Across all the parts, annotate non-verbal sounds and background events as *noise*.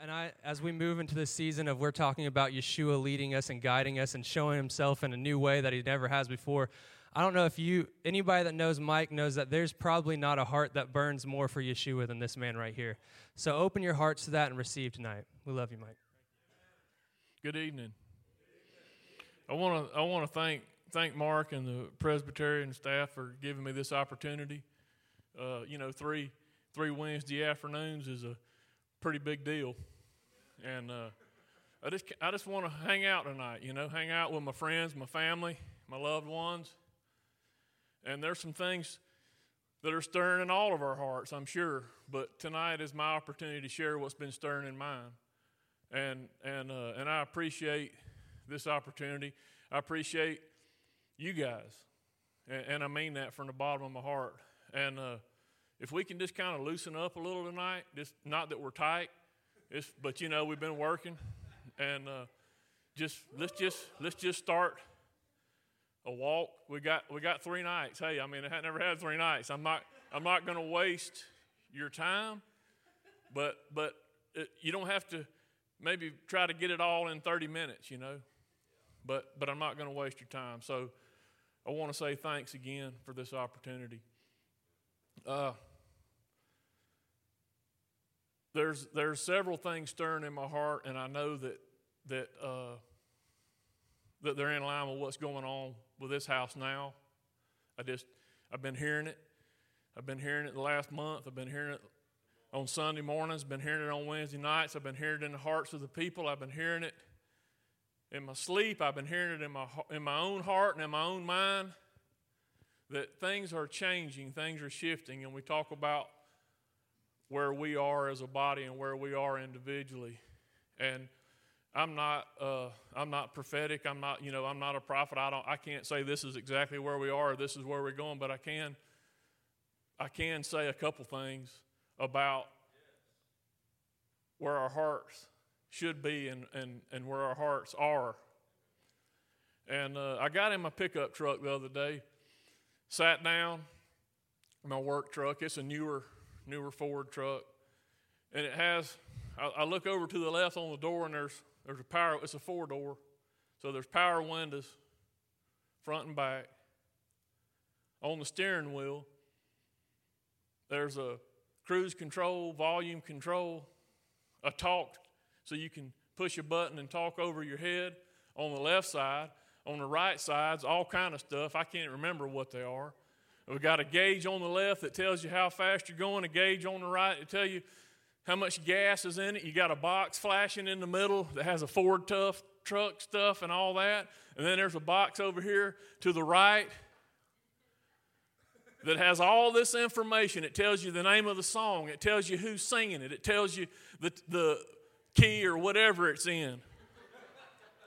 And I, as we move into this season of we're talking about Yeshua leading us and guiding us and showing Himself in a new way that He never has before. I don't know if you, anybody that knows Mike knows that there's probably not a heart that burns more for Yeshua than this man right here. So open your hearts to that and receive tonight. We love you, Mike. Good evening. I want to I want to thank thank Mark and the Presbyterian staff for giving me this opportunity. Uh, you know, three three Wednesday afternoons is a pretty big deal, and uh, I just I just want to hang out tonight. You know, hang out with my friends, my family, my loved ones, and there's some things that are stirring in all of our hearts, I'm sure. But tonight is my opportunity to share what's been stirring in mine, and and uh, and I appreciate this opportunity. I appreciate you guys, and, and I mean that from the bottom of my heart. And uh, if we can just kind of loosen up a little tonight, just not that we're tight, it's, but you know we've been working, and uh, just let's just let's just start a walk. We got we got three nights. Hey, I mean I never had three nights. I'm not I'm not going to waste your time, but but it, you don't have to maybe try to get it all in 30 minutes. You know, but but I'm not going to waste your time. So I want to say thanks again for this opportunity. Uh, there's there's several things stirring in my heart, and I know that that uh, that they're in line with what's going on with this house now. I just I've been hearing it. I've been hearing it the last month. I've been hearing it on Sunday mornings. Been hearing it on Wednesday nights. I've been hearing it in the hearts of the people. I've been hearing it in my sleep. I've been hearing it in my in my own heart and in my own mind that things are changing, things are shifting, and we talk about where we are as a body and where we are individually. And I'm not, uh, I'm not prophetic. I'm not, you know, I'm not a prophet. I don't, I can't say this is exactly where we are. this is where we're going. But I can, I can say a couple things about where our hearts should be and, and, and where our hearts are. And uh, I got in my pickup truck the other day Sat down, my work truck. It's a newer, newer Ford truck, and it has. I, I look over to the left on the door, and there's there's a power. It's a four door, so there's power windows, front and back. On the steering wheel, there's a cruise control, volume control, a talk, so you can push a button and talk over your head. On the left side, on the right sides, all kind of stuff. I can't remember what they are. We've got a gauge on the left that tells you how fast you're going, a gauge on the right that tell you how much gas is in it. You got a box flashing in the middle that has a Ford tough truck stuff and all that. And then there's a box over here to the right that has all this information. It tells you the name of the song, it tells you who's singing it, it tells you the, the key or whatever it's in.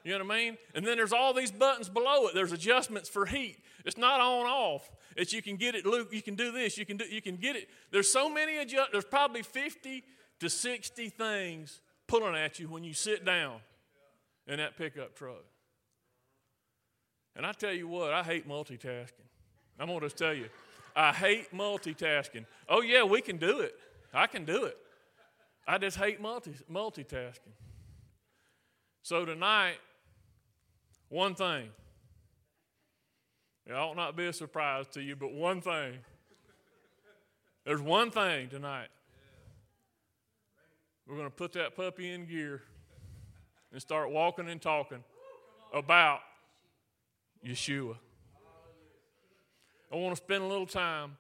You know what I mean? And then there's all these buttons below it. There's adjustments for heat. It's not on off. It's you can get it, Luke. You can do this. You can do. You can get it. There's so many adjust. There's probably 50 to 60 things pulling at you when you sit down in that pickup truck. And I tell you what, I hate multitasking. I'm to just tell you, I hate multitasking. Oh yeah, we can do it. I can do it. I just hate multi, multitasking. So tonight, one thing. It ought not be a surprise to you, but one thing. There's one thing tonight. We're going to put that puppy in gear and start walking and talking about Yeshua. I want to spend a little time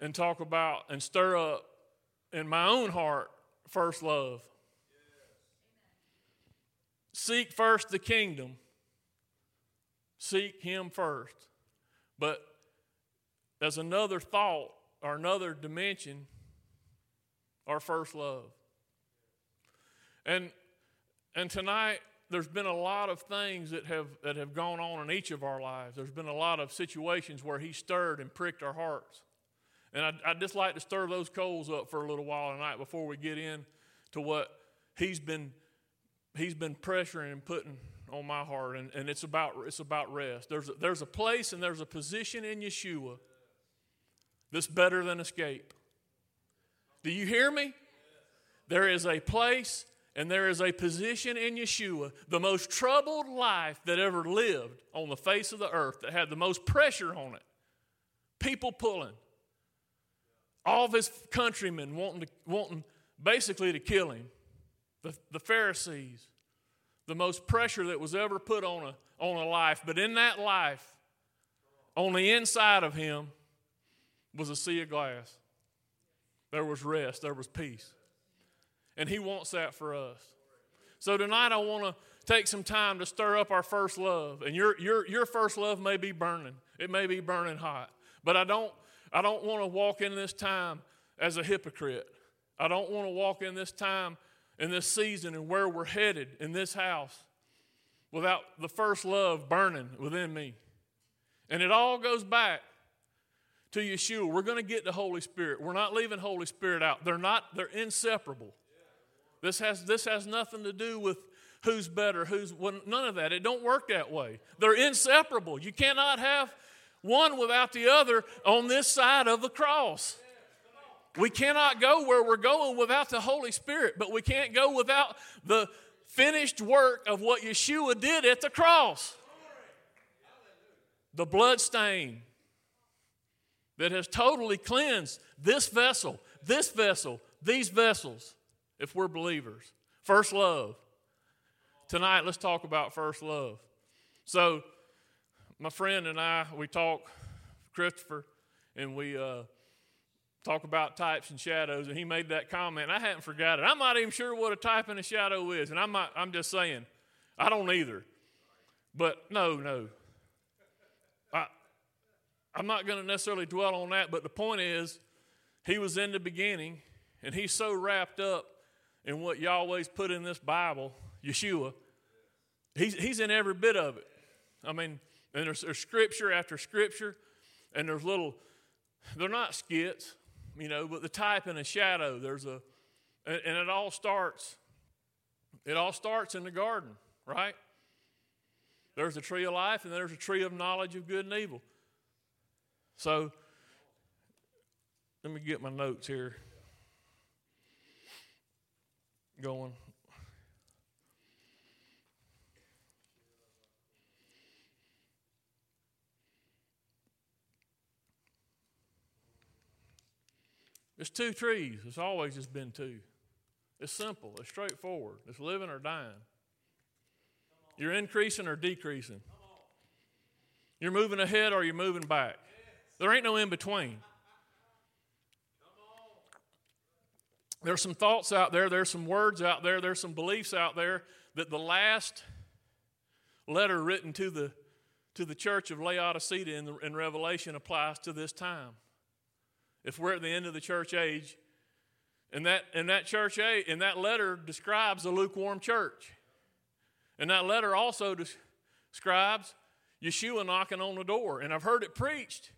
and talk about and stir up in my own heart first love. Seek first the kingdom Seek Him first. But as another thought or another dimension, our first love. And and tonight there's been a lot of things that have that have gone on in each of our lives. There's been a lot of situations where He stirred and pricked our hearts. And I'd, I'd just like to stir those coals up for a little while tonight before we get in to what He's been He's been pressuring and putting on my heart, and, and it's about it's about rest. There's a, there's a place and there's a position in Yeshua that's better than escape. Do you hear me? there is a place and there is a position in Yeshua, the most troubled life that ever lived on the face of the earth, that had the most pressure on it. People pulling. All of his countrymen wanting, to, wanting basically to kill him. The, the Pharisees. The most pressure that was ever put on a, on a life. But in that life, on the inside of him, was a sea of glass. There was rest, there was peace. And He wants that for us. So tonight I want to take some time to stir up our first love. And your, your, your first love may be burning, it may be burning hot. But I don't, I don't want to walk in this time as a hypocrite. I don't want to walk in this time, in this season, and where we're headed in this house without the first love burning within me. And it all goes back to Yeshua. We're going to get the Holy Spirit. We're not leaving Holy Spirit out. They're not, they're inseparable. This has, this has nothing to do with who's better, who's well, none of that. It don't work that way. They're inseparable. You cannot have one without the other on this side of the cross. We cannot go where we're going without the Holy Spirit, but we can't go without the finished work of what Yeshua did at the cross. The blood stain that has totally cleansed this vessel, this vessel, these vessels if we're believers. First love. Tonight, let's talk about first love. So, my friend and I, we talk, Christopher, and we uh, talk about types and shadows, and he made that comment. I hadn't forgot it. I'm not even sure what a type and a shadow is, and I'm, not, I'm just saying, I don't either. But no, no. I, I'm not going to necessarily dwell on that, but the point is, he was in the beginning, and he's so wrapped up in what Yahweh's put in this Bible, Yeshua, he's, he's in every bit of it. I mean, and there's, there's scripture after scripture, and there's little, they're not skits, you know, but the type and a shadow. There's a, and, it all starts, it all starts in the garden, right? There's a tree of life, and there's a tree of knowledge of good and evil. So, let me get my notes here going. It's two trees. It's always just been two. It's simple. It's straightforward. It's living or dying. You're increasing or decreasing. You're moving ahead or you're moving back. There ain't no in between. there's some thoughts out there, there's some words out there, there's some beliefs out there that the last letter written to the to the church of Laodicea in, the, in Revelation applies to this time. If we're at the end of the church age, and that and that church age, and that letter describes a lukewarm church, and that letter also describes Yeshua knocking on the door. And I've heard it preached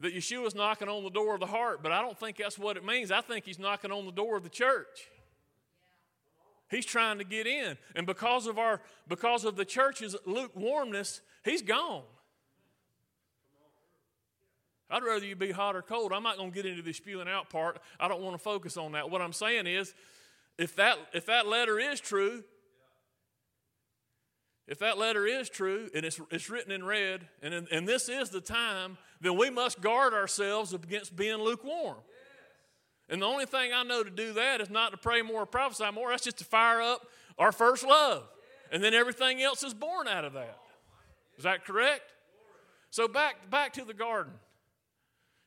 that Yeshua's knocking on the door of the heart, but I don't think that's what it means. I think he's knocking on the door of the church. He's trying to get in. And because of our because of the church's lukewarmness, he's gone. I'd rather you be hot or cold. I'm not going to get into the spewing out part. I don't want to focus on that. What I'm saying is if that if that letter is true, if that letter is true and it's, it's written in red, and, in, and this is the time, then we must guard ourselves against being lukewarm. And the only thing I know to do that is not to pray more or prophesy more. That's just to fire up our first love. And then everything else is born out of that. Is that correct? So back, back to the garden.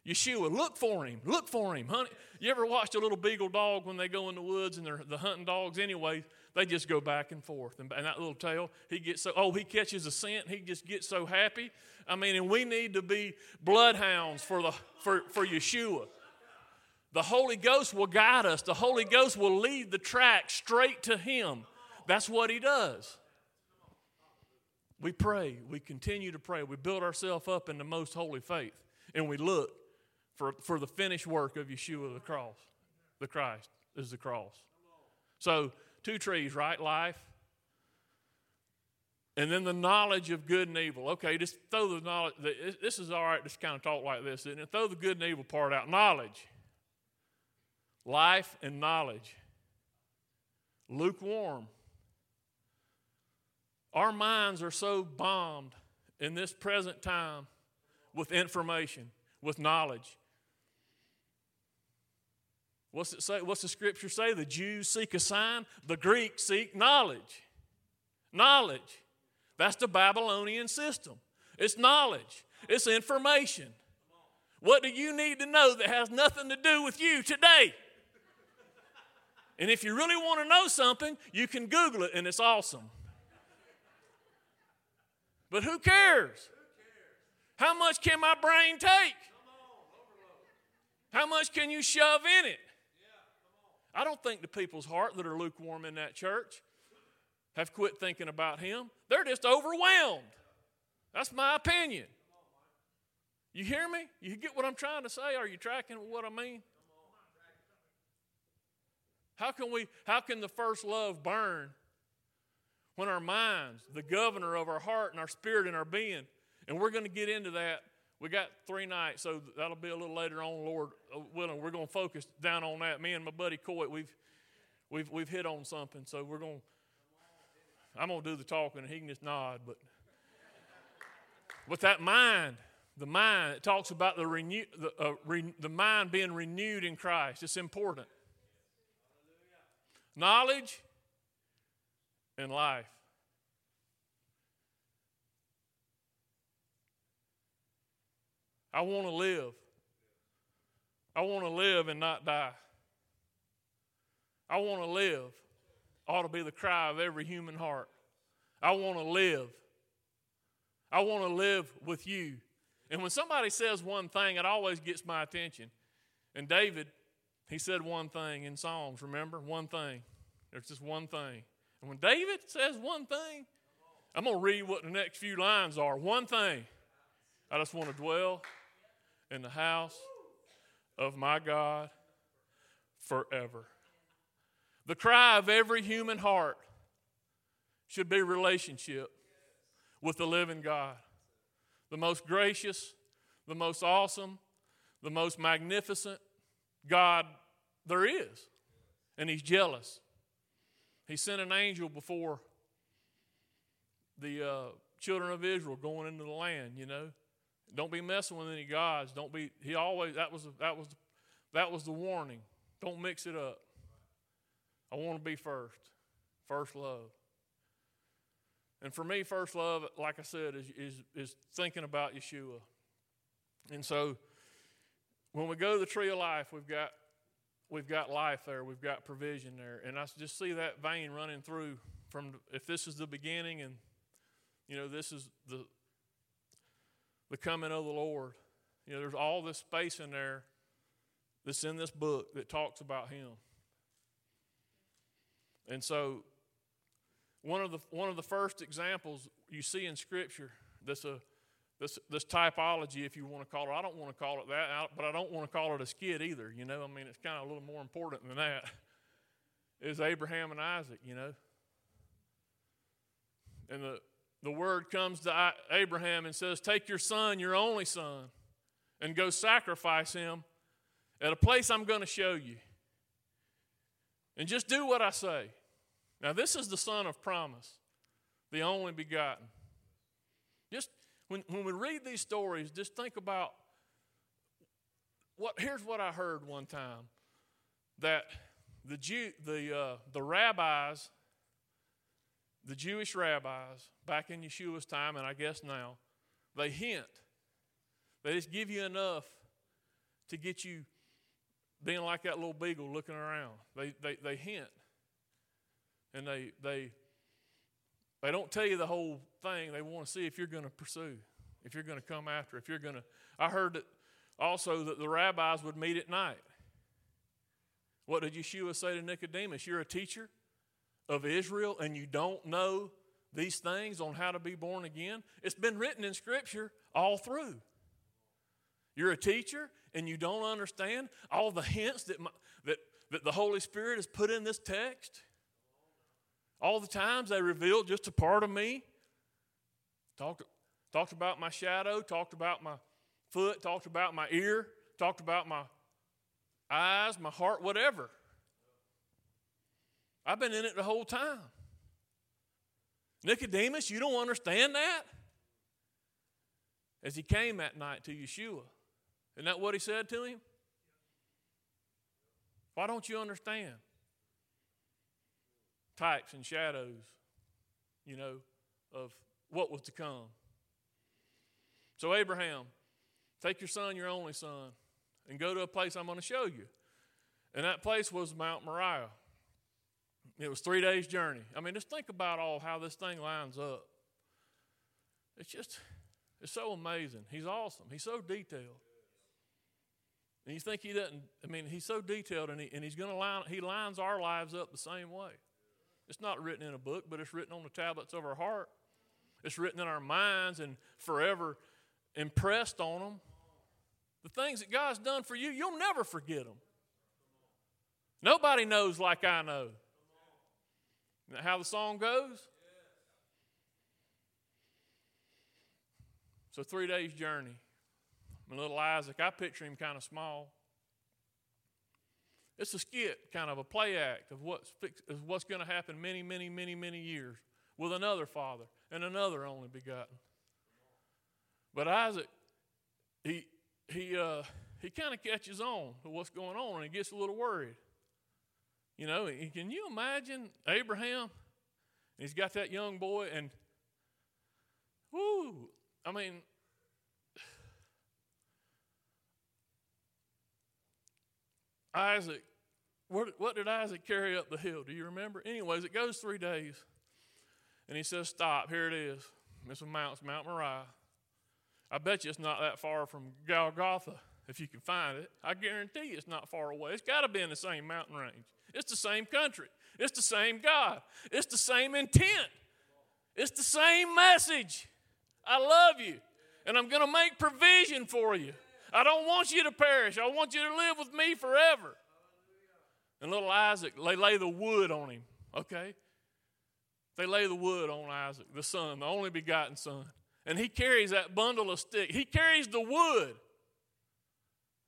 Yeshua, look for him. Look for him. Honey, you ever watched a little beagle dog when they go in the woods and they're the hunting dogs anyway? They just go back and forth. And, and that little tail, he gets so, oh, he catches a scent. He just gets so happy. I mean, and we need to be bloodhounds for, the, for, for Yeshua. The Holy Ghost will guide us, the Holy Ghost will lead the track straight to Him. That's what He does. We pray, we continue to pray, we build ourselves up in the most holy faith, and we look for, for the finished work of Yeshua the cross. The Christ is the cross. So, two trees, right? Life. And then the knowledge of good and evil. Okay, just throw the knowledge. This is all right, just kind of talk like this, isn't? Throw the good and evil part out. Knowledge. life and knowledge. Lukewarm. Our minds are so bombed in this present time with information, with knowledge. What's it say? What's the scripture say? The Jews seek a sign, the Greeks seek knowledge. Knowledge. That's the Babylonian system. It's knowledge, it's information. What do you need to know that has nothing to do with you today? And if you really want to know something, you can Google it and it's awesome. But who cares? How much can my brain take? How much can you shove in it? I don't think the people's heart that are lukewarm in that church have quit thinking about him. They're just overwhelmed. That's my opinion. You hear me? You get what I'm trying to say? Are you tracking what I mean? How can we how can the first love burn when our minds, the governor of our heart and our spirit and our being, and we're going to get into that. We got three nights, so that'll be a little later on, Lord willing. We're going to focus down on that. Me and my buddy Coy, we've we've we've hit on something, so we're going. to, I'm going to do the talking, and he can just nod. But with that mind, the mind, it talks about the renew, the, uh, re, the mind being renewed in Christ. It's important. Knowledge in life. I want to live. I want to live and not die. I want to live ought to be the cry of every human heart. I want to live. I want to live with you. And when somebody says one thing, it always gets my attention. And David, he said one thing in Psalms, remember? One thing. There's just one thing. And when David says one thing, I'm going to read what the next few lines are. One thing. I just want to dwell in the house of my God forever. The cry of every human heart should be relationship with the living God, the most gracious, the most awesome, the most magnificent God there is. And He's jealous. He sent an angel before the uh, children of Israel going into the land, you know. Don't be messing with any gods. Don't be, he always, that was, that was, that was the warning. Don't mix it up. I want to be first, first love. And for me, first love, like I said, is, is, is thinking about Yeshua. And so when we go to the tree of life, we've got we've got life there, we've got provision there. And I just see that vein running through from if this is the beginning and you know this is the the coming of the Lord. You know, there's all this space in there that's in this book that talks about him. And so one of the one of the first examples you see in scripture that's a this this typology, if you want to call it. I don't want to call it that, but I don't want to call it a skid either. You know, I mean, it's kind of a little more important than that. Is Abraham and Isaac, you know, and the the word comes to Abraham and says, "Take your son, your only son, and go sacrifice him at a place I'm going to show you, and just do what I say." Now, this is the son of promise, the only begotten. Just when, when we read these stories, just think about what. Here's what I heard one time that the Jew, the uh, the rabbis, the Jewish rabbis back in Yeshua's time, and I guess now, they hint. They just give you enough to get you being like that little beagle looking around. They they they hint, and they they they don't tell you the whole thing. They want to see if you're going to pursue, if you're going to come after, if you're going to. I heard that also that the rabbis would meet at night. What did Yeshua say to Nicodemus? You're a teacher of Israel and you don't know these things on how to be born again? It's been written in Scripture all through. You're a teacher and you don't understand all the hints that, my, that, that the Holy Spirit has put in this text? All the times they revealed just a part of me. Talked, talked about my shadow, talked about my foot, talked about my ear, talked about my eyes, my heart, whatever. I've been in it the whole time. Nicodemus, you don't understand that? As he came that night to Yeshua. Isn't that what he said to him? Why don't you understand? Types and shadows, you know, of what was to come. So, Abraham, take your son, your only son, and go to a place I'm going to show you. And that place was Mount Moriah. It was three days' journey. I mean, just think about all how this thing lines up. It's just, it's so amazing. He's awesome. He's so detailed. And you think he doesn't, I mean, he's so detailed and, he, and he's going to line, he lines our lives up the same way. It's not written in a book, but it's written on the tablets of our heart. It's written in our minds and forever impressed on them. The things that God's done for you, you'll never forget them. Nobody knows like I know. Isn't that how the song goes? So, three days' journey. My little Isaac, I picture him kind of small. It's a skit, kind of a play act of what's, of what's going to happen many, many, many, many years with another father and another only begotten. But Isaac, he, he, uh, he kind of catches on to what's going on and he gets a little worried. You know, can you imagine Abraham? He's got that young boy, and whoo, I mean, Isaac, what, what did Isaac carry up the hill? Do you remember? Anyways, it goes three days. And he says, Stop, here it is. A mountain, it's Mount Moriah. I bet you it's not that far from Golgotha, if you can find it. I guarantee it's not far away. It's got to be in the same mountain range. It's the same country. It's the same God. It's the same intent. It's the same message. I love you, and I'm going to make provision for you. I don't want you to perish. I want you to live with me forever. And little Isaac, they lay the wood on him, okay? They lay the wood on Isaac, the son, the only begotten son. And he carries that bundle of sticks. He carries the wood.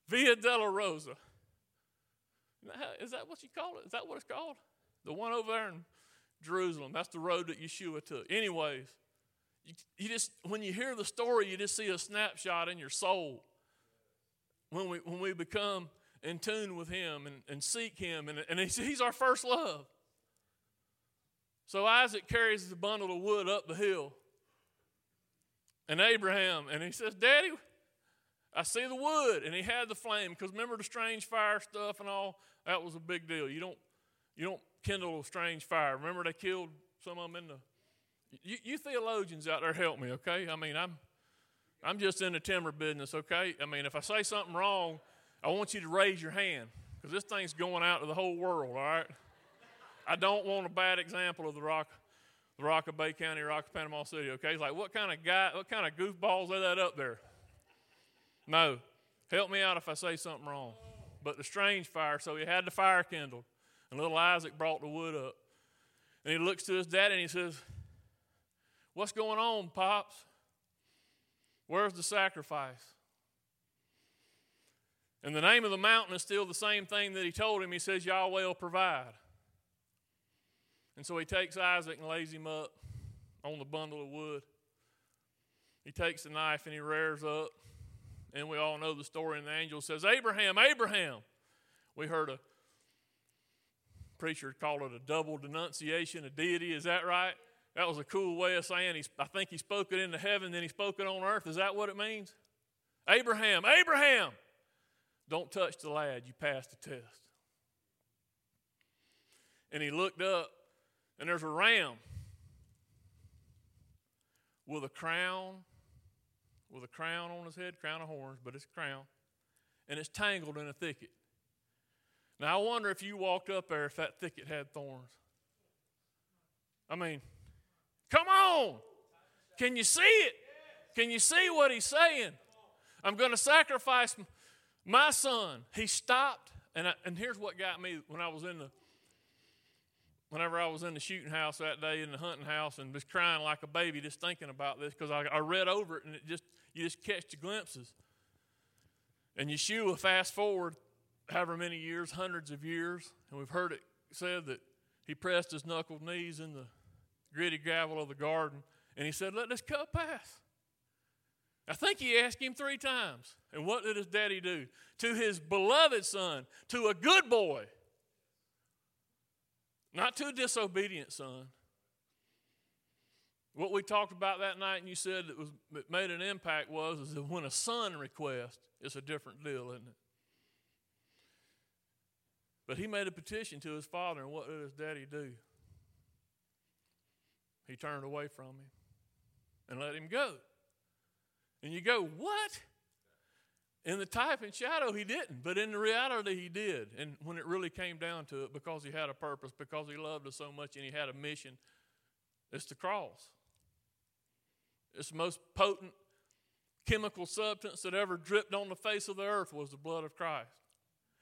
Via Dolorosa. Is that what you call it? Is that what it's called? The one over there in Jerusalem. That's the road that Yeshua took. Anyways, you, you just when you hear the story, you just see a snapshot in your soul. When we when we become in tune with Him and, and seek Him, and, and he's, he's our first love. So Isaac carries the bundle of wood up the hill. And Abraham, and he says, Daddy, I see the wood. And he had the flame. Because remember the strange fire stuff and all? That was a big deal. You don't, you don't kindle a strange fire. Remember they killed some of them in the. You, you theologians out there help me, okay? I mean, I'm, I'm just in the timber business, okay? I mean, if I say something wrong, I want you to raise your hand because this thing's going out to the whole world, all right? I don't want a bad example of the rock, the rock of Bay County, rock of Panama City. Okay, it's like what kind of guy, what kind of goofballs are that up there? No, help me out if I say something wrong. But the strange fire, so he had the fire kindled, and little Isaac brought the wood up, and he looks to his dad and he says, "What's going on, pops? Where's the sacrifice?" And the name of the mountain is still the same thing that he told him. He says, Yahweh will provide. And so he takes Isaac and lays him up on the bundle of wood. He takes the knife and he rears up. And we all know the story. And the angel says, Abraham, Abraham. We heard a preacher call it a double denunciation of deity. Is that right? That was a cool way of saying he, I think he spoke it into heaven, then he spoke it on earth. Is that what it means? Abraham, Abraham. Don't touch the lad. You passed the test. And he looked up and there's a ram with a crown, with a crown on his head, crown of horns, but it's a crown, and it's tangled in a thicket. Now, I wonder if you walked up there if that thicket had thorns. I mean, come on. Can you see it? Can you see what he's saying? I'm going to sacrifice my son. He stopped, and, I, and here's what got me when I was in the whenever I was in the shooting house that day in the hunting house and was crying like a baby just thinking about this because I, I, read over it and it just you just catch the glimpses. And Yeshua fast forward however many years, hundreds of years, and we've heard it said that he pressed his knuckled knees in the gritty gravel of the garden and he said, Let this cup pass. I think he asked him three times. And what did his daddy do? To his beloved son, to a good boy, not to a disobedient son. What we talked about that night, and you said that was that made an impact was is that when a son requests, it's a different deal, isn't it? But he made a petition to his father, and what did his daddy do? He turned away from him and let him go. And you go, what? In the type and shadow, he didn't, but in the reality, he did. And when it really came down to it, because he had a purpose, because he loved us so much and he had a mission, it's the cross. It's the most potent chemical substance that ever dripped on the face of the earth was the blood of Christ.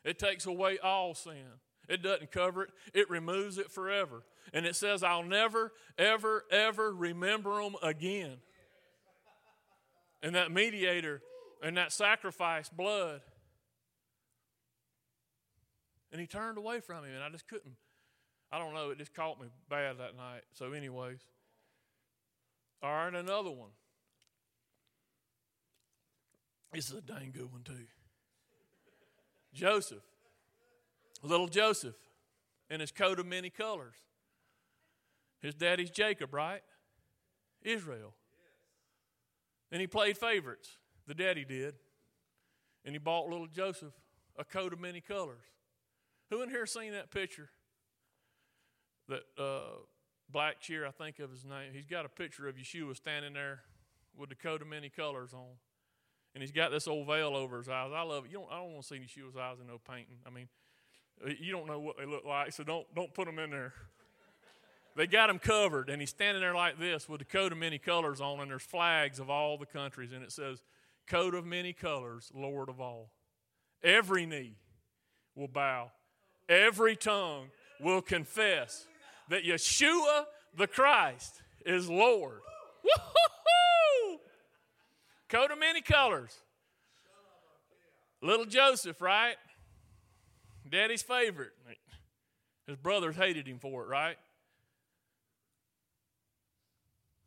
It takes away all sin. It doesn't cover it, it removes it forever. And it says, I'll never, ever, ever remember them again. And that mediator and that sacrifice, blood. And he turned away from him, and I just couldn't. I don't know, it just caught me bad that night. So, anyways. All right, another one. This is a dang good one, too. Joseph, little Joseph, in his coat of many colors. His daddy's Jacob, right? Israel. And he played favorites. The daddy did. And he bought little Joseph a coat of many colors. Who in here seen that picture? That uh, Black Cheer, I think of his name. He's got a picture of Yeshua standing there with the coat of many colors on and he's got this old veil over his eyes. I love it. You don't, I don't want to see Yeshua's eyes in no painting. I mean, you don't know what they look like, so don't don't put them in there. *laughs* They got him covered, and he's standing there like this with the coat of many colors on, and there's flags of all the countries, and it says, "Coat of many colors, Lord of all." Every knee will bow, every tongue will confess that Yeshua the Christ is Lord. Coat of many colors. Little Joseph, right? Daddy's favorite. His brothers hated him for it, right?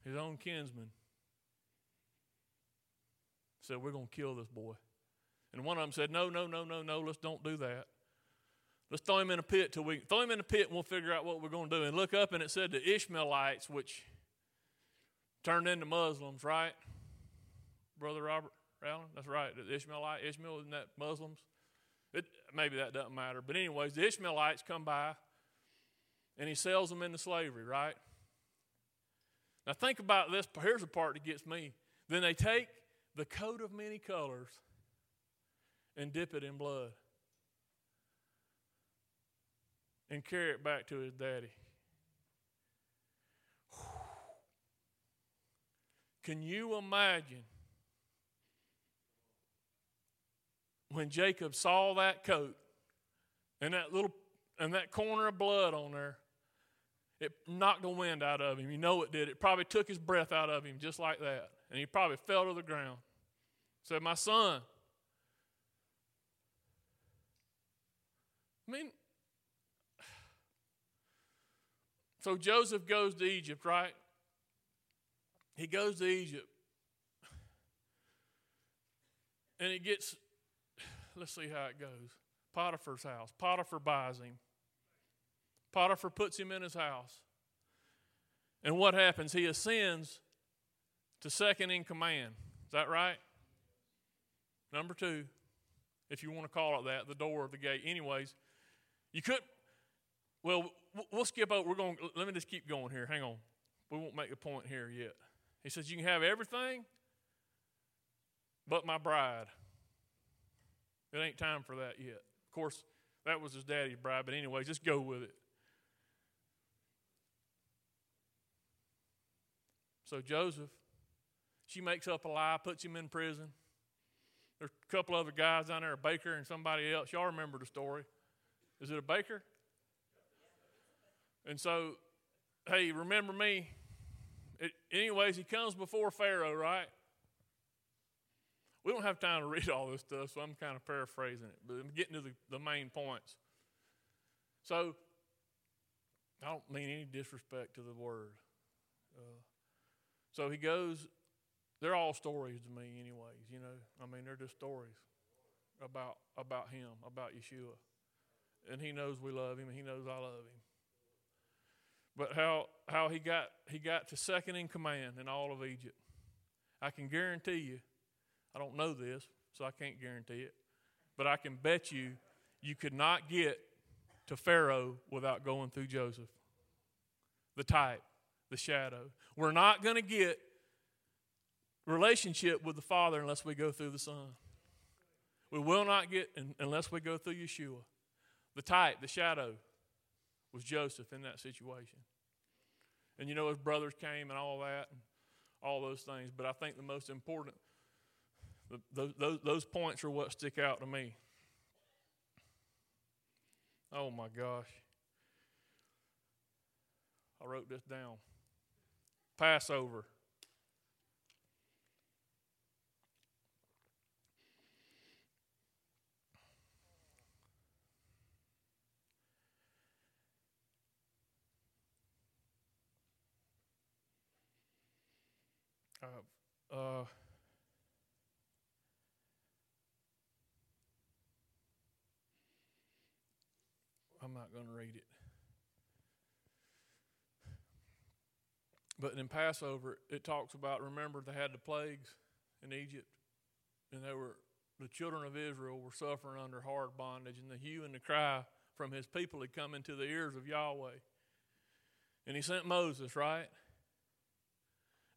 His own kinsman said, We're going to kill this boy. And one of them said, No, no, no, no, no, let's don't do that. Let's throw him in a pit till we throw him in a pit and we'll figure out what we're going to do. And look up and it said the Ishmaelites, which turned into Muslims, right? Brother Robert Allen? That's right. The Ishmaelite, Ishmael, isn't that Muslims? It, maybe that doesn't matter. But, anyways, the Ishmaelites come by and he sells them into slavery, right? Now, think about this. Here's the part that gets me. Then they take the coat of many colors and dip it in blood and carry it back to his daddy. *sighs* Can you imagine when Jacob saw that coat and that little and that corner of blood on there, it knocked the wind out of him. You know it did. It probably took his breath out of him just like that. And he probably fell to the ground. Said, My son. I mean, so Joseph goes to Egypt, right? He goes to Egypt. And it gets Let's see how it goes. Potiphar's house. Potiphar buys him. Potiphar puts him in his house. And what happens? He ascends to second in command. Is that right? Number two, if you want to call it that, the door of the gate. Anyways, you could, well, we'll skip over. We're going, let me just keep going here. Hang on. We won't make a point here yet. He says, You can have everything but my bride. It ain't time for that yet. Of course, that was his daddy's bride, but anyway, just go with it. So Joseph, she makes up a lie, puts him in prison. There's a couple other guys down there, a baker and somebody else. Y'all remember the story. Is it a baker? And so, hey, remember me? It, anyways, he comes before Pharaoh, right? We don't have time to read all this stuff, so I'm kind of paraphrasing it, but I'm getting to the, the main points. So, I don't mean any disrespect to the word. Uh, so he goes, they're all stories to me, anyways, you know. I mean, they're just stories about, about him, about Yeshua. And he knows we love him, and he knows I love him. But how, how he, got, he got to second in command in all of Egypt. I can guarantee you, I don't know this, so I can't guarantee it, but I can bet you, you could not get to Pharaoh without going through Joseph. The type, the shadow. We're not going to get relationship with the Father unless we go through the Son. We will not get unless we go through Yeshua. The type, the shadow, was Joseph in that situation. And you know, his brothers came and all that, and all those things. But I think the most important, the, those, those points are what stick out to me. Oh my gosh. I wrote this down. Passover. Uh, uh, I'm not going to read it. But in Passover, it talks about remember they had the plagues in Egypt, and they were the children of Israel were suffering under hard bondage, and the hue and the cry from his people had come into the ears of Yahweh. And he sent Moses, right?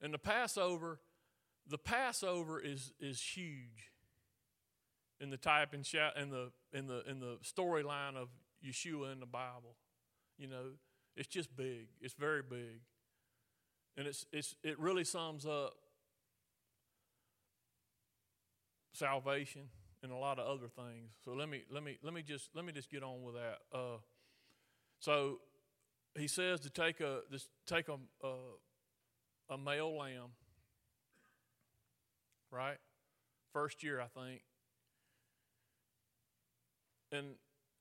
And the Passover, the Passover is is huge in the type and shout in the in the in the storyline of Yeshua in the Bible. You know, it's just big. It's very big. And it's it's it really sums up salvation and a lot of other things. So let me let me let me just let me just get on with that. Uh, so he says to take a this take a, a a male lamb, right? First year, I think. And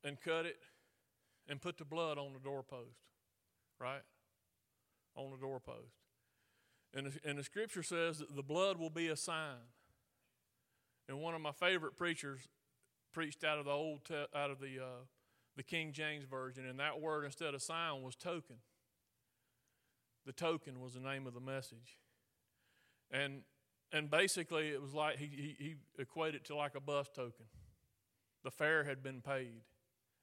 and cut it and put the blood on the doorpost, right? On the doorpost. And the, and the scripture says that the blood will be a sign. And one of my favorite preachers preached out of the old te- out of the uh, the King James version, and that word instead of sign was token. The token was the name of the message. And and basically it was like he, he, he equated it to like a bus token. The fare had been paid,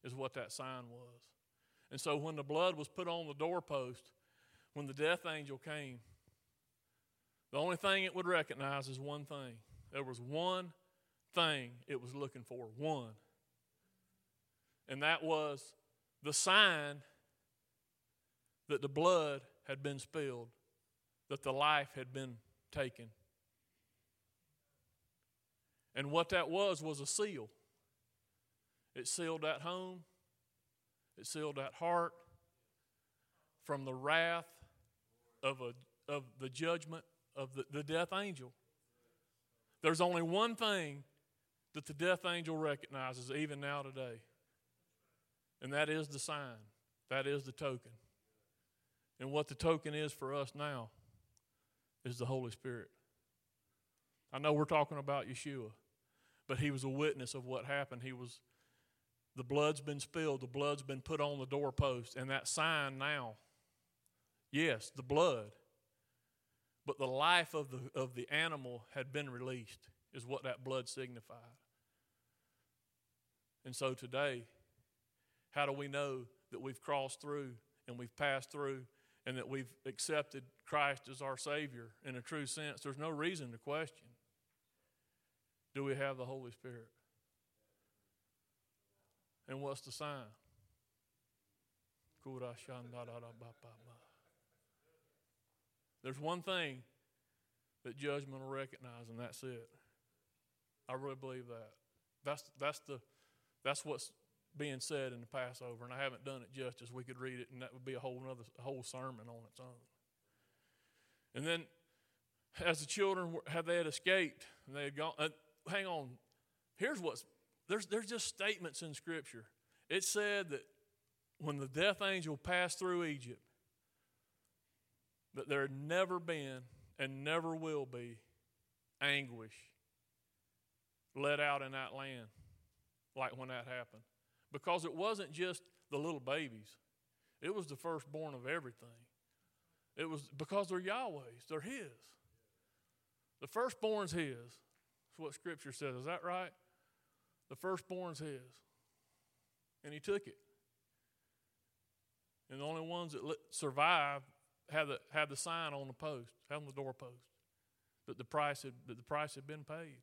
is what that sign was. And so when the blood was put on the doorpost, when the death angel came, the only thing it would recognize is one thing. There was one thing it was looking for. One. And that was the sign that the blood had been spilled, that the life had been taken. And what that was was a seal. It sealed that home, it sealed that heart from the wrath of, a, of the judgment of the, the death angel. There's only one thing that the death angel recognizes even now today, and that is the sign, that is the token. And what the token is for us now is the Holy Spirit. I know we're talking about Yeshua, but he was a witness of what happened. He was the blood's been spilled, the blood's been put on the doorpost, and that sign now, yes, the blood, but the life of the of the animal had been released, is what that blood signified. And so today, how do we know that we've crossed through and we've passed through and that we've accepted Christ as our Savior in a true sense, there's no reason to question do we have the Holy Spirit? And what's the sign? There's one thing that judgment will recognize, and that's it. I really believe that. That's, that's, the, that's what's being said in the Passover, and I haven't done it justice. We could read it, and that would be a whole another whole sermon on its own. And then, as the children had they had escaped, and they had gone, uh, hang on. Here's what's there's there's just statements in Scripture. It said that when the death angel passed through Egypt, that there had never been and never will be anguish let out in that land like when that happened. Because it wasn't just the little babies, it was the firstborn of everything. It was because they're Yahweh's, they're His. The firstborn's His. That's what Scripture says. Is that right? The firstborn's His. And He took it. And the only ones that survived had the, had the sign on the post, had on the doorpost, that the price had, that the price had been paid.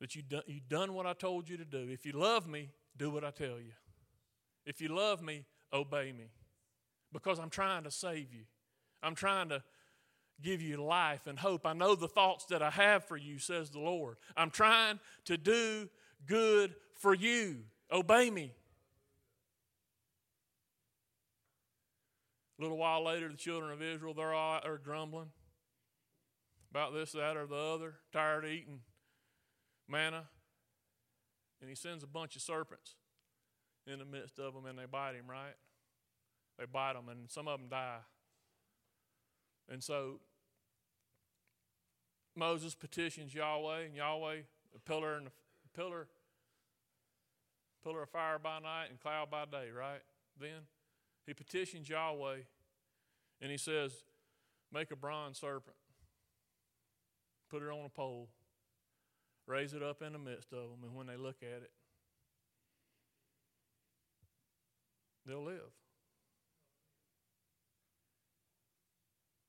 That you done, you done what I told you to do. If you love me, do what I tell you. If you love me, obey me. Because I'm trying to save you. I'm trying to give you life and hope. I know the thoughts that I have for you, says the Lord. I'm trying to do good for you. Obey me. A little while later, the children of Israel, they're all are grumbling about this, that, or the other, tired of eating manna. And he sends a bunch of serpents in the midst of them, and they bite him, right? They bite him, and some of them die. And so Moses petitions Yahweh, and Yahweh, a pillar and a pillar, pillar of fire by night and cloud by day, right? Then he petitions Yahweh and he says, Make a bronze serpent, put it on a pole, raise it up in the midst of them, and when they look at it, they'll live.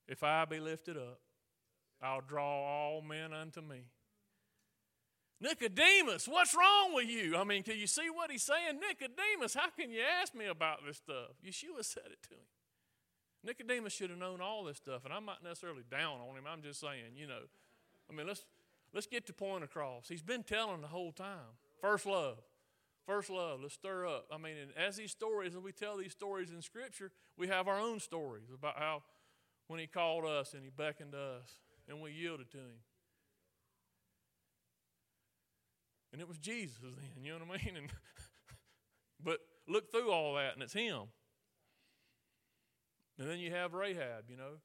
If I be lifted up, I'll draw all men unto me. Nicodemus, what's wrong with you? I mean, can you see what he's saying? Nicodemus, how can you ask me about this stuff? Yeshua said it to him. Nicodemus should have known all this stuff, and I'm not necessarily down on him. I'm just saying, you know, I mean, let's let's get the point across. He's been telling the whole time. First love. First love, let's stir up. I mean, as these stories, as we tell these stories in Scripture, we have our own stories about how when He called us and He beckoned us and we yielded to Him. And it was Jesus then, you know what I mean? *laughs* And, but look through all that, and it's Him. And then you have Rahab, you know.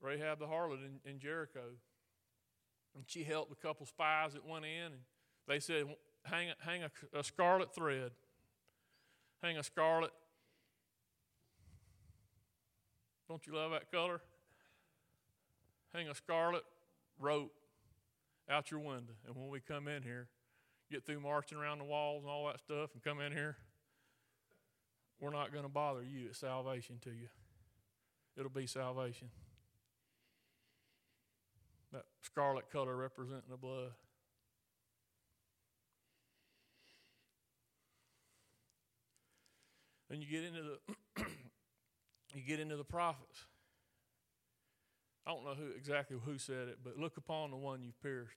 Rahab the harlot in, in Jericho. And she helped a couple spies that went in, and they said, hang, hang a, a scarlet thread. Hang a scarlet. Don't you love that color? Hang a scarlet rope out your window. And when we come in here, get through marching around the walls and all that stuff and come in here, we're not going to bother you. It's salvation to you. It'll be salvation. Scarlet color representing the blood. Then you get into the *clears throat* you get into the prophets. I don't know who exactly who said it, but look upon the one you've pierced.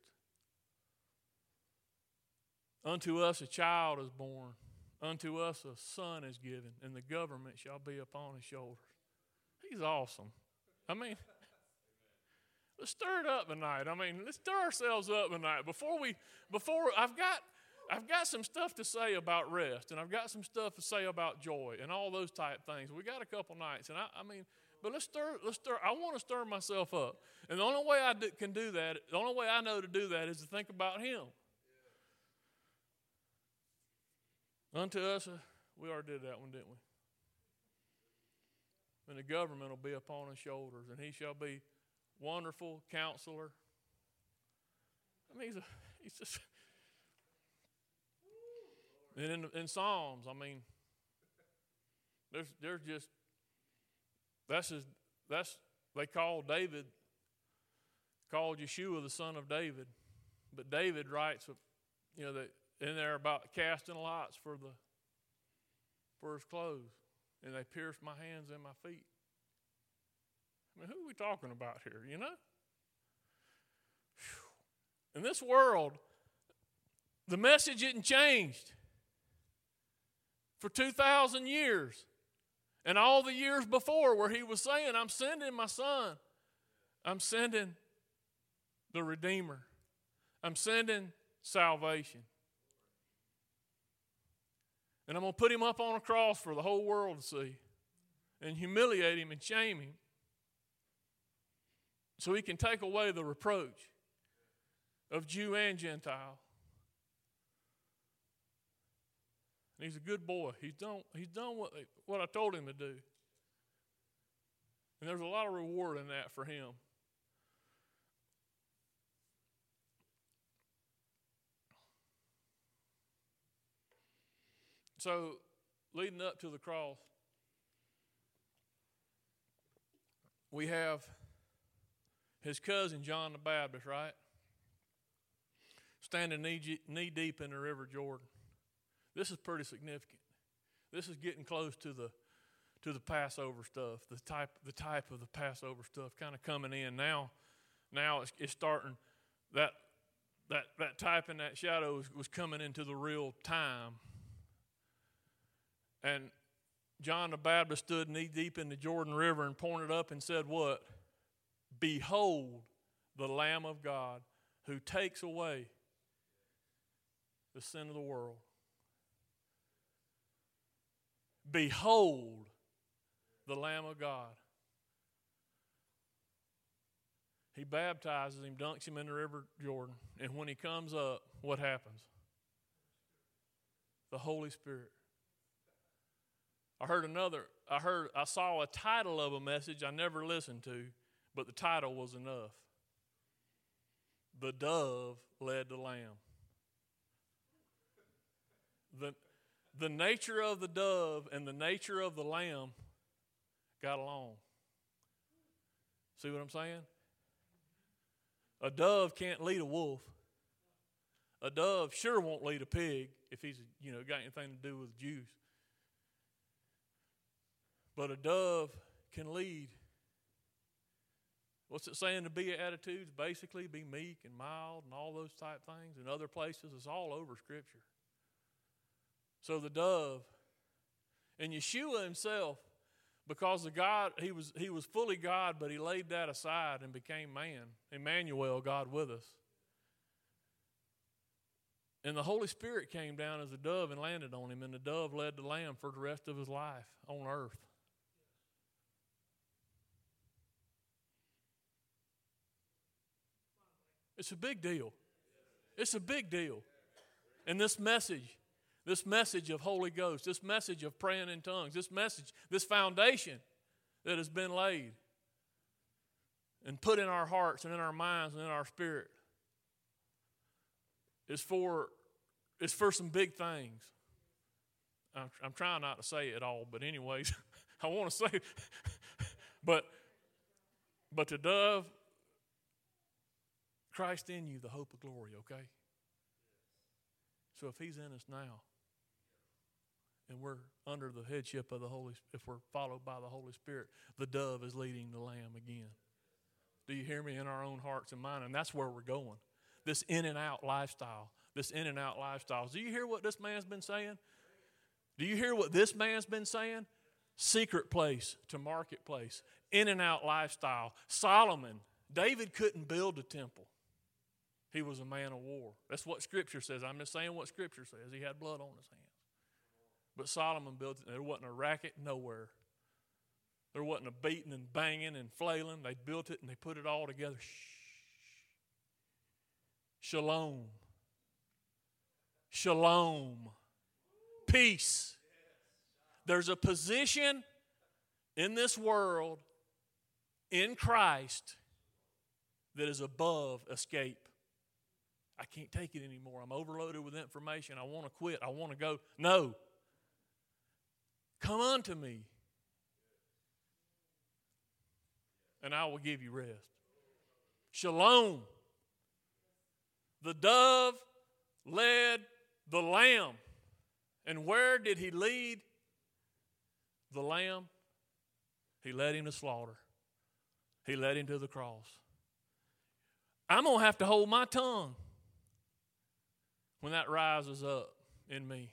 Unto us a child is born, unto us a son is given, and the government shall be upon his shoulders. He's awesome. I mean, let's stir it up tonight. I mean, let's stir ourselves up tonight. Before we, before I've got, I've got some stuff to say about rest, and I've got some stuff to say about joy, and all those type things. We got a couple nights, and I, I mean, but let's stir, let's stir. I want to stir myself up. And the only way I do, can do that, the only way I know to do that is to think about Him. Unto us, uh, we already did that one, didn't we? And the government will be upon his shoulders, and he shall be wonderful counselor. I mean, he's, a, he's just. And in, in Psalms, I mean, there's, there's just that's his, that's they call David called Yeshua the son of David, but David writes, you know, that in there about casting lots for the for his clothes, and they pierced my hands and my feet. I mean, who are we talking about here? You know. In this world, the message isn't changed for two thousand years. And all the years before, where he was saying, I'm sending my son, I'm sending the Redeemer. I'm sending salvation. And I'm going to put him up on a cross for the whole world to see and humiliate him and shame him so he can take away the reproach of Jew and Gentile. And he's a good boy. He's done, he's done what, what I told him to do. And there's a lot of reward in that for him. So, leading up to the cross, we have his cousin John the Baptist, right? Standing knee deep in the River Jordan. This is pretty significant. This is getting close to the to the Passover stuff, the type the type of the Passover stuff kind of coming in now. Now it's, it's starting that that that type and that shadow was, was coming into the real time. And John the Baptist stood knee deep in the Jordan River and pointed up and said, What? Behold the Lamb of God who takes away the sin of the world. Behold the Lamb of God. He baptizes him, dunks him in the river Jordan, and when he comes up, what happens? The Holy Spirit. I heard another, I heard, I saw a title of a message I never listened to, but the title was enough. The dove led the lamb. The, the nature of the dove and the nature of the lamb got along. See what I'm saying? A dove can't lead a wolf. A dove sure won't lead a pig if he's, you know, got anything to do with juice. But a dove can lead. What's it saying to Beatitudes? Basically, be meek and mild and all those type things. In other places, it's all over Scripture. So the dove, and Yeshua himself, because the God, he was, he was fully God, but he laid that aside and became man. Emmanuel, God with us. And the Holy Spirit came down as a dove and landed on him, and the dove led the lamb for the rest of his life on earth. It's a big deal. It's a big deal. And this message, this message of Holy Ghost, this message of praying in tongues, this message, this foundation that has been laid and put in our hearts and in our minds and in our spirit is for is for some big things. I'm, I'm trying not to say it all, but anyways, *laughs* I want to say, *laughs* but but the dove Christ in you, the hope of glory, okay? So if He's in us now, and we're under the headship of the Holy if we're followed by the Holy Spirit, the dove is leading the lamb again. Do you hear me in our own hearts and mind? And that's where we're going. This in and out lifestyle. This in and out lifestyle. Do you hear what this man's been saying? Do you hear what this man's been saying? Secret place to marketplace, in and out lifestyle. Solomon, David couldn't build a temple. He was a man of war. That's what Scripture says. I'm just saying what Scripture says. He had blood on his hands. But Solomon built it, there wasn't a racket nowhere. There wasn't a beating and banging and flailing. They built it and they put it all together. Shalom. Shalom. Peace. There's a position in this world in Christ that is above escape. I can't take it anymore. I'm overloaded with information. I want to quit. I want to go. No. Come unto me, and I will give you rest. Shalom. The dove led the lamb. And where did he lead the lamb? He led him to slaughter, he led him to the cross. I'm going to have to hold my tongue when that rises up in me.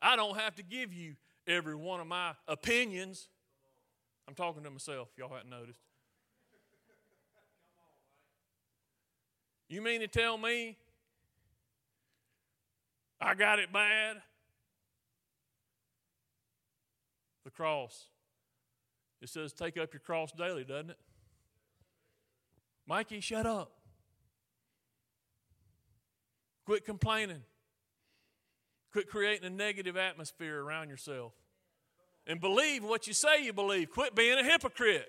I don't have to give you every one of my opinions. I'm talking to myself, y'all hadn't noticed. You mean to tell me I got it bad. The cross. It says, take up your cross daily, doesn't it? Mikey, shut up. Quit complaining. Quit creating a negative atmosphere around yourself. And believe what you say you believe. Quit being a hypocrite.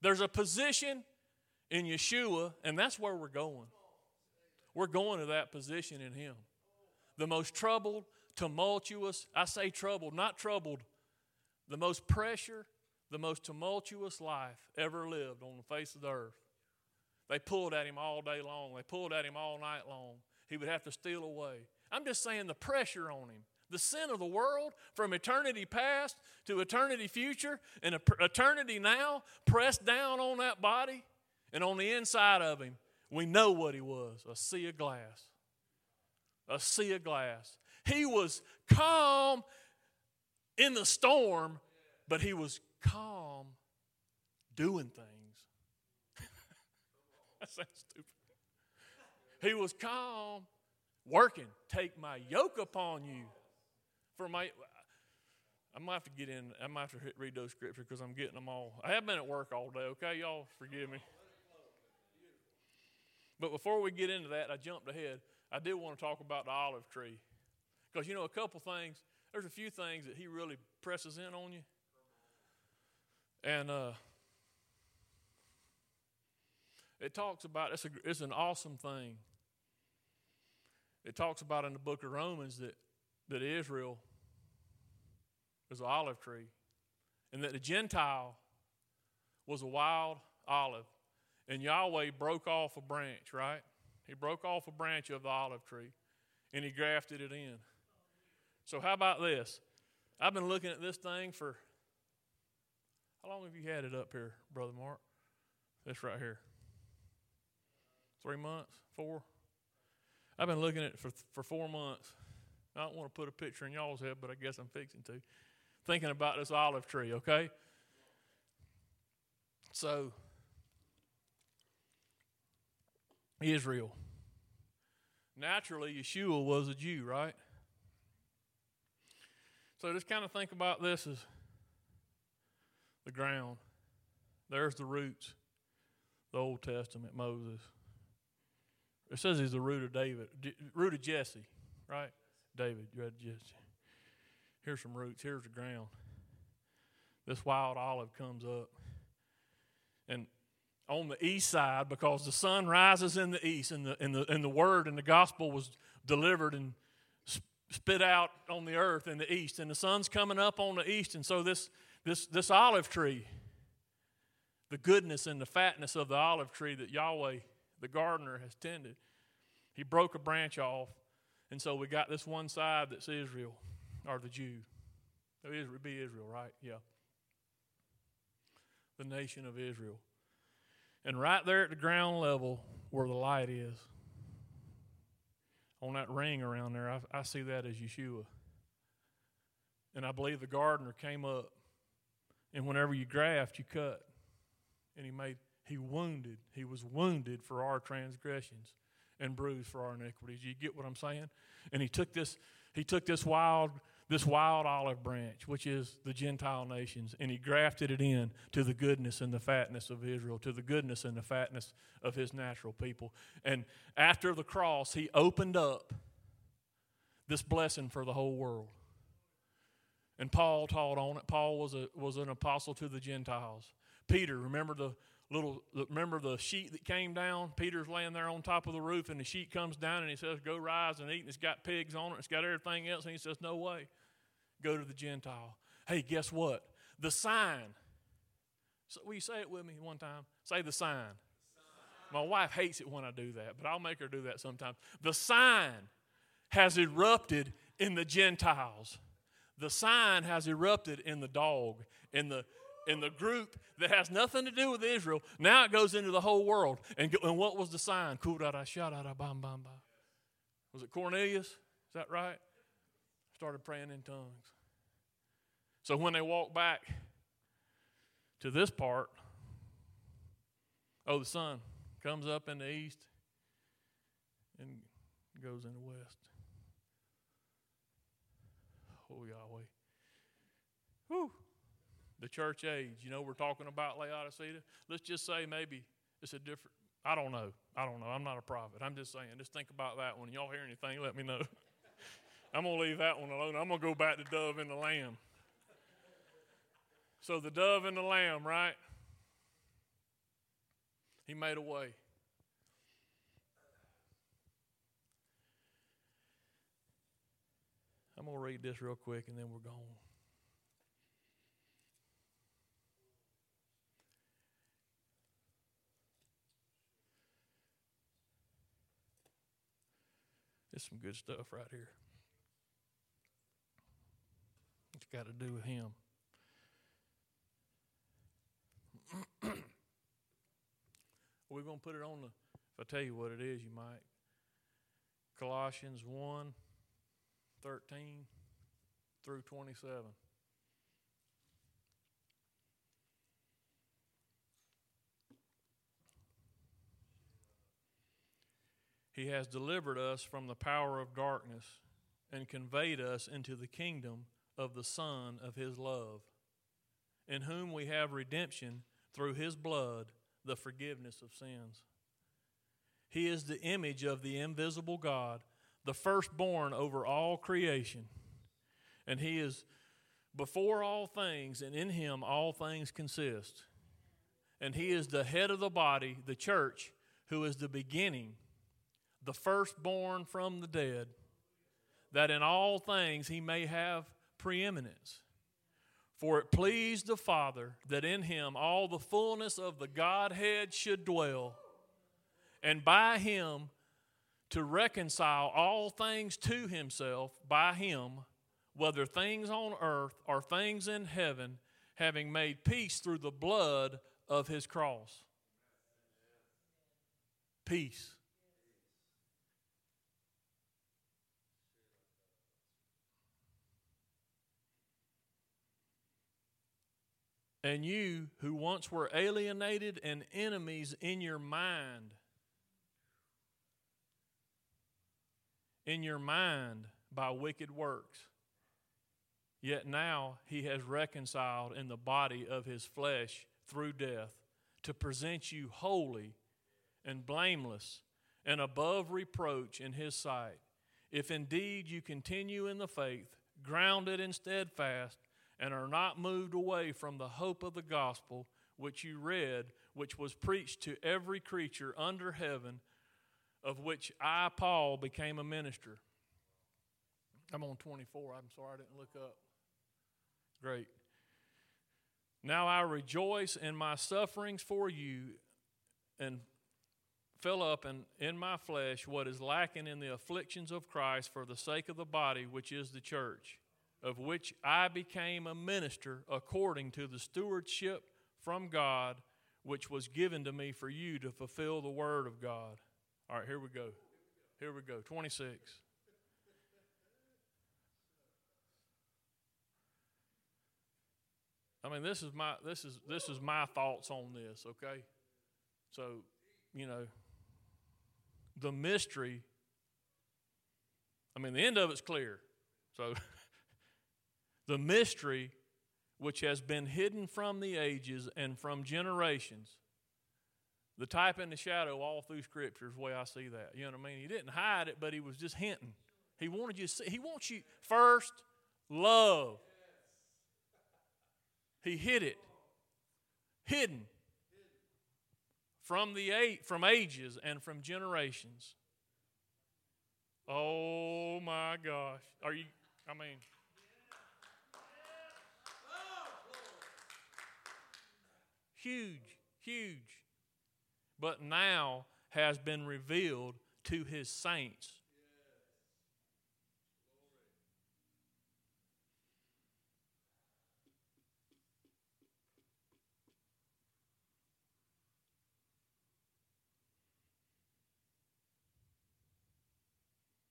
There's a position in Yeshua, and that's where we're going. We're going to that position in Him. The most troubled, tumultuous, I say troubled, not troubled, the most pressure, the most tumultuous life ever lived on the face of the earth. They pulled at him all day long, they pulled at him all night long. He would have to steal away. I'm just saying the pressure on him. The sin of the world from eternity past to eternity future and eternity now pressed down on that body and on the inside of him. We know what he was a sea of glass. A sea of glass. He was calm in the storm, but he was calm doing things. Sounds stupid. He was calm working. Take my yoke upon you. For my, I'm gonna have to get in. I'm gonna have to read those scriptures because I'm getting them all. I have been at work all day. Okay, y'all, forgive me. But before we get into that, I jumped ahead. I did want to talk about the olive tree because you know a couple things. There's a few things that he really presses in on you, and uh, it talks about it's a, it's an awesome thing it talks about in the book of Romans that, that Israel is an olive tree and that the Gentile was a wild olive. And Yahweh broke off a branch, right? He broke off a branch of the olive tree and he grafted it in. So, how about this? I've been looking at this thing for how long have you had it up here, Brother Mark? This right here. Three months? Four? I've been looking at it for, for four months. I don't want to put a picture in y'all's head, but I guess I'm fixing to. Thinking about this olive tree, okay? So, Israel. Naturally, Yeshua was a Jew, right? So just kind of think about this as the ground. There's the roots, the Old Testament, Moses. It says he's the root of David, root of Jesse, right? David, you had Jesse. Here's some roots. Here's the ground. This wild olive comes up. And on the east side, because the sun rises in the east, and the, and the, and the word and the gospel was delivered and spit out on the earth in the east, and the sun's coming up on the east, and so this, this, this olive tree, the goodness and the fatness of the olive tree that Yahweh the gardener has tended. He broke a branch off, and so we got this one side that's Israel, or the Jew. Oh, it would be Israel, right? Yeah. The nation of Israel. And right there at the ground level where the light is, on that ring around there, I, I see that as Yeshua. And I believe the gardener came up, and whenever you graft, you cut. And he made he wounded, he was wounded for our transgressions and bruised for our iniquities. You get what I'm saying? And he took this, he took this wild, this wild olive branch, which is the Gentile nations, and he grafted it in to the goodness and the fatness of Israel, to the goodness and the fatness of his natural people. And after the cross, he opened up this blessing for the whole world. And Paul taught on it. Paul was, a, was an apostle to the Gentiles. Peter, remember the little remember the sheet that came down? Peter's laying there on top of the roof and the sheet comes down and he says go rise and eat and it's got pigs on it it's got everything else and he says no way. Go to the gentile. Hey guess what? The sign. So will you say it with me one time? Say the sign. My wife hates it when i do that but i'll make her do that sometimes. The sign has erupted in the gentiles. The sign has erupted in the dog in the in the group that has nothing to do with Israel. Now it goes into the whole world. And, and what was the sign? Was it Cornelius? Is that right? Started praying in tongues. So when they walk back to this part, oh, the sun comes up in the east and goes in the west. Oh, Yahweh. Whew. The church age. You know, we're talking about Laodicea. Let's just say maybe it's a different, I don't know. I don't know. I'm not a prophet. I'm just saying. Just think about that one. y'all hear anything, let me know. *laughs* I'm going to leave that one alone. I'm going to go back to dove and the lamb. So the dove and the lamb, right? He made a way. I'm going to read this real quick and then we're gone. It's some good stuff right here. It's got to do with him. *coughs* We're going to put it on the, if I tell you what it is, you might. Colossians 1 13 through 27. He has delivered us from the power of darkness and conveyed us into the kingdom of the Son of His love, in whom we have redemption through His blood, the forgiveness of sins. He is the image of the invisible God, the firstborn over all creation. And He is before all things, and in Him all things consist. And He is the head of the body, the church, who is the beginning the firstborn from the dead, that in all things he may have preeminence. For it pleased the Father that in him all the fullness of the Godhead should dwell, and by him to reconcile all things to himself by him, whether things on earth or things in heaven, having made peace through the blood of his cross. Peace. And you who once were alienated and enemies in your mind, in your mind by wicked works, yet now he has reconciled in the body of his flesh through death to present you holy and blameless and above reproach in his sight. If indeed you continue in the faith, grounded and steadfast, and are not moved away from the hope of the gospel which you read, which was preached to every creature under heaven, of which I, Paul, became a minister. I'm on 24. I'm sorry I didn't look up. Great. Now I rejoice in my sufferings for you and fill up in, in my flesh what is lacking in the afflictions of Christ for the sake of the body, which is the church of which I became a minister according to the stewardship from God which was given to me for you to fulfill the word of God. All right, here we go. Here we go. 26. I mean, this is my this is this is my thoughts on this, okay? So, you know, the mystery I mean, the end of it's clear. So *laughs* the mystery which has been hidden from the ages and from generations. The type and the shadow all through Scripture is the way I see that. You know what I mean? He didn't hide it, but he was just hinting. He wanted you to see, he wants you first, love. He hid it. Hidden. From the eight, from ages and from generations. Oh my gosh. Are you I mean Huge, huge. But now has been revealed to his saints.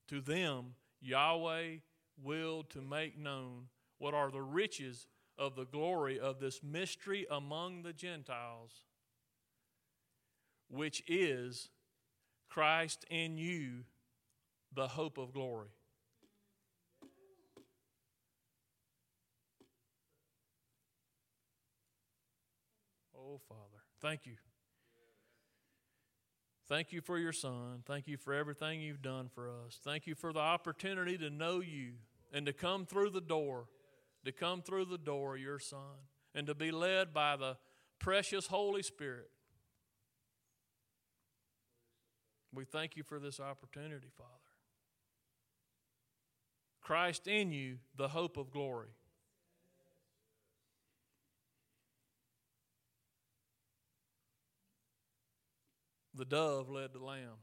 To them, Yahweh willed to make known what are the riches of the glory of this mystery among the Gentiles, which is Christ in you, the hope of glory. Oh, Father, thank you. Thank you for your son. Thank you for everything you've done for us. Thank you for the opportunity to know you and to come through the door to come through the door, your son, and to be led by the precious Holy Spirit. We thank you for this opportunity, Father. Christ in you, the hope of glory. The dove led the lamb.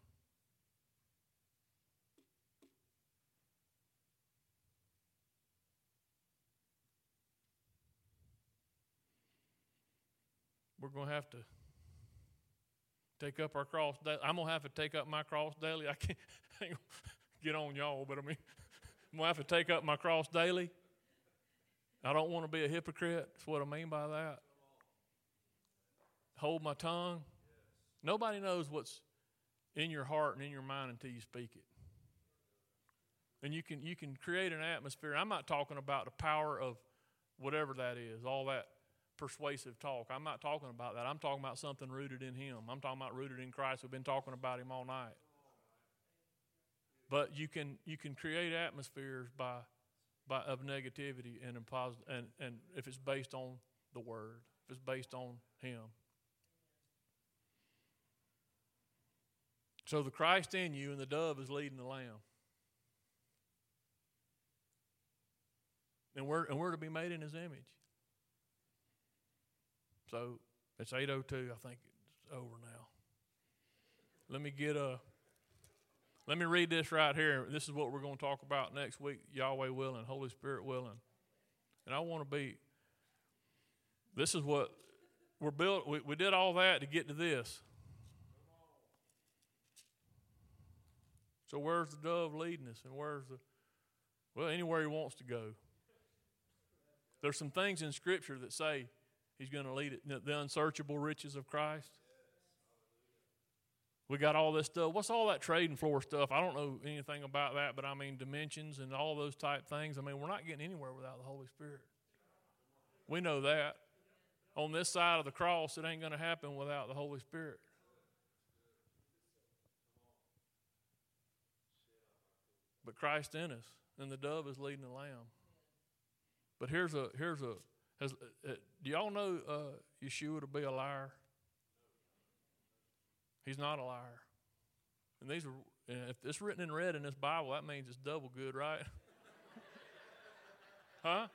We're going to have to take up our cross. I'm going to have to take up my cross daily. I can't, *laughs* get on y'all, but I mean, I'm going to have to take up my cross daily. I don't want to be a hypocrite. That's what I mean by that. Hold my tongue. Nobody knows what's in your heart and in your mind until you speak it. And you can you can create an atmosphere. I'm not talking about the power of whatever that is, all that persuasive talk. I'm not talking about that. I'm talking about something rooted in him. I'm talking about rooted in Christ. We've been talking about him all night. But you can you can create atmospheres by by of negativity and positive, and and if it's based on the word, if it's based on him. So the Christ in you and the dove is leading the lamb. And we're, and we're to be made in his image. So it's 802. I think it's over now. Let me get a let me read this right here. This is what we're going to talk about next week, Yahweh willing, Holy Spirit willing. And I want to be this is what we're built we, we did all that to get to this. So where's the dove leading us? And where's the well, anywhere he wants to go. There's some things in Scripture that say he's going to lead it. The unsearchable riches of Christ. We got all this stuff. What's all that trading floor stuff? I don't know anything about that, but I mean dimensions and all those type things. I mean, we're not getting anywhere without the Holy Spirit. We know that. On this side of the cross, it ain't going to happen without the Holy Spirit. but Christ in us, and the dove is leading the lamb. But here's a here's a has, uh, do y'all know uh, Yeshua to be a liar? He's not a liar. And these are if it's written in red in this Bible, that means it's double good, right? *laughs* huh?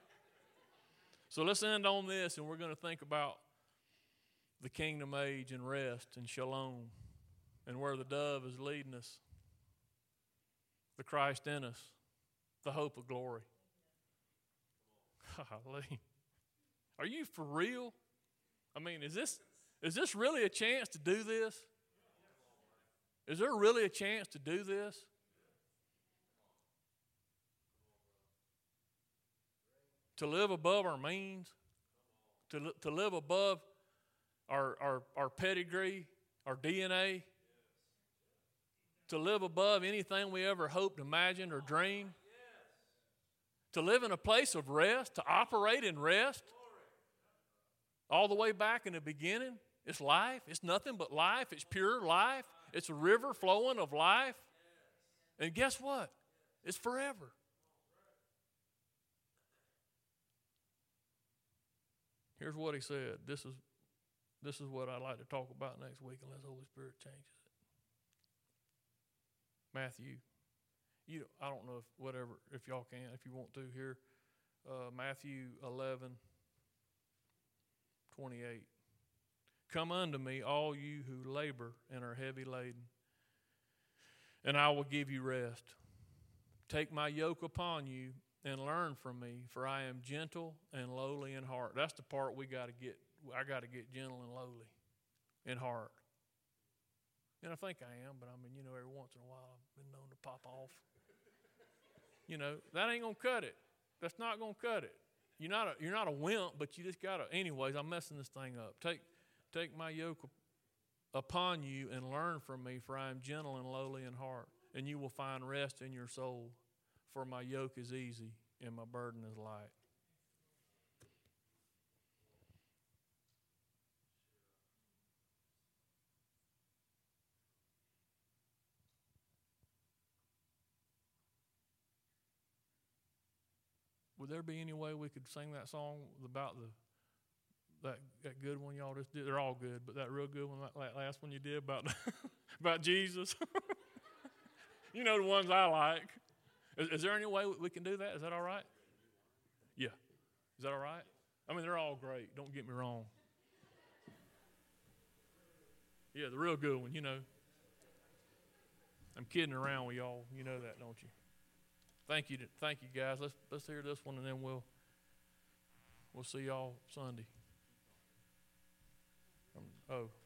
So let's end on this, and we're going to think about the kingdom age and rest and shalom, and where the dove is leading us the Christ in us, the hope of glory. *laughs* Golly. Are you for real? I mean, is this is this really a chance to do this? Is there really a chance to do this? To live above our means? To, to live above our, our, our pedigree, our DNA? to live above anything we ever hoped, imagined, or dreamed, to live in a place of rest, to operate in rest, all the way back in the beginning. It's life. It's nothing but life. It's pure life. It's a river flowing of life. And guess what? It's forever. Here's what he said. This is this is what I'd like to talk about next week unless Holy Spirit changes. It. Matthew. You, know, I don't know if whatever, if y'all can, if you want to here, uh, Matthew 11, 28. Come unto me, all you who labor and are heavy laden, and I will give you rest. Take my yoke upon you and learn from me, for I am gentle and lowly in heart. That's the part we got to get. I got to get gentle and lowly in heart. And I think I am, but I mean, you know, every once in a while I've been known to pop off. you know, that ain't gonna cut it. That's not gonna cut it. You're not a, you're not a wimp, but you just gotta. Anyways, I'm messing this thing up. Take take my yoke upon you and learn from me, for I am gentle and lowly in heart, and you will find rest in your soul. For my yoke is easy and my burden is light. Would there be any way we could sing that song about the that that good one y'all just did? They're all good, but that real good one, that last one you did about *laughs* about Jesus. *laughs* you know the ones I like. Is, is, there any way we can do that? Is that all right? Yeah. Is that all right? I mean, they're all great. Don't get me wrong. Yeah, the real good one, you know. I'm kidding around with y'all. You know that, don't you? Thank you, thank you, guys. Let's let's hear this one, and then we'll we'll see y'all Sunday. Um, oh.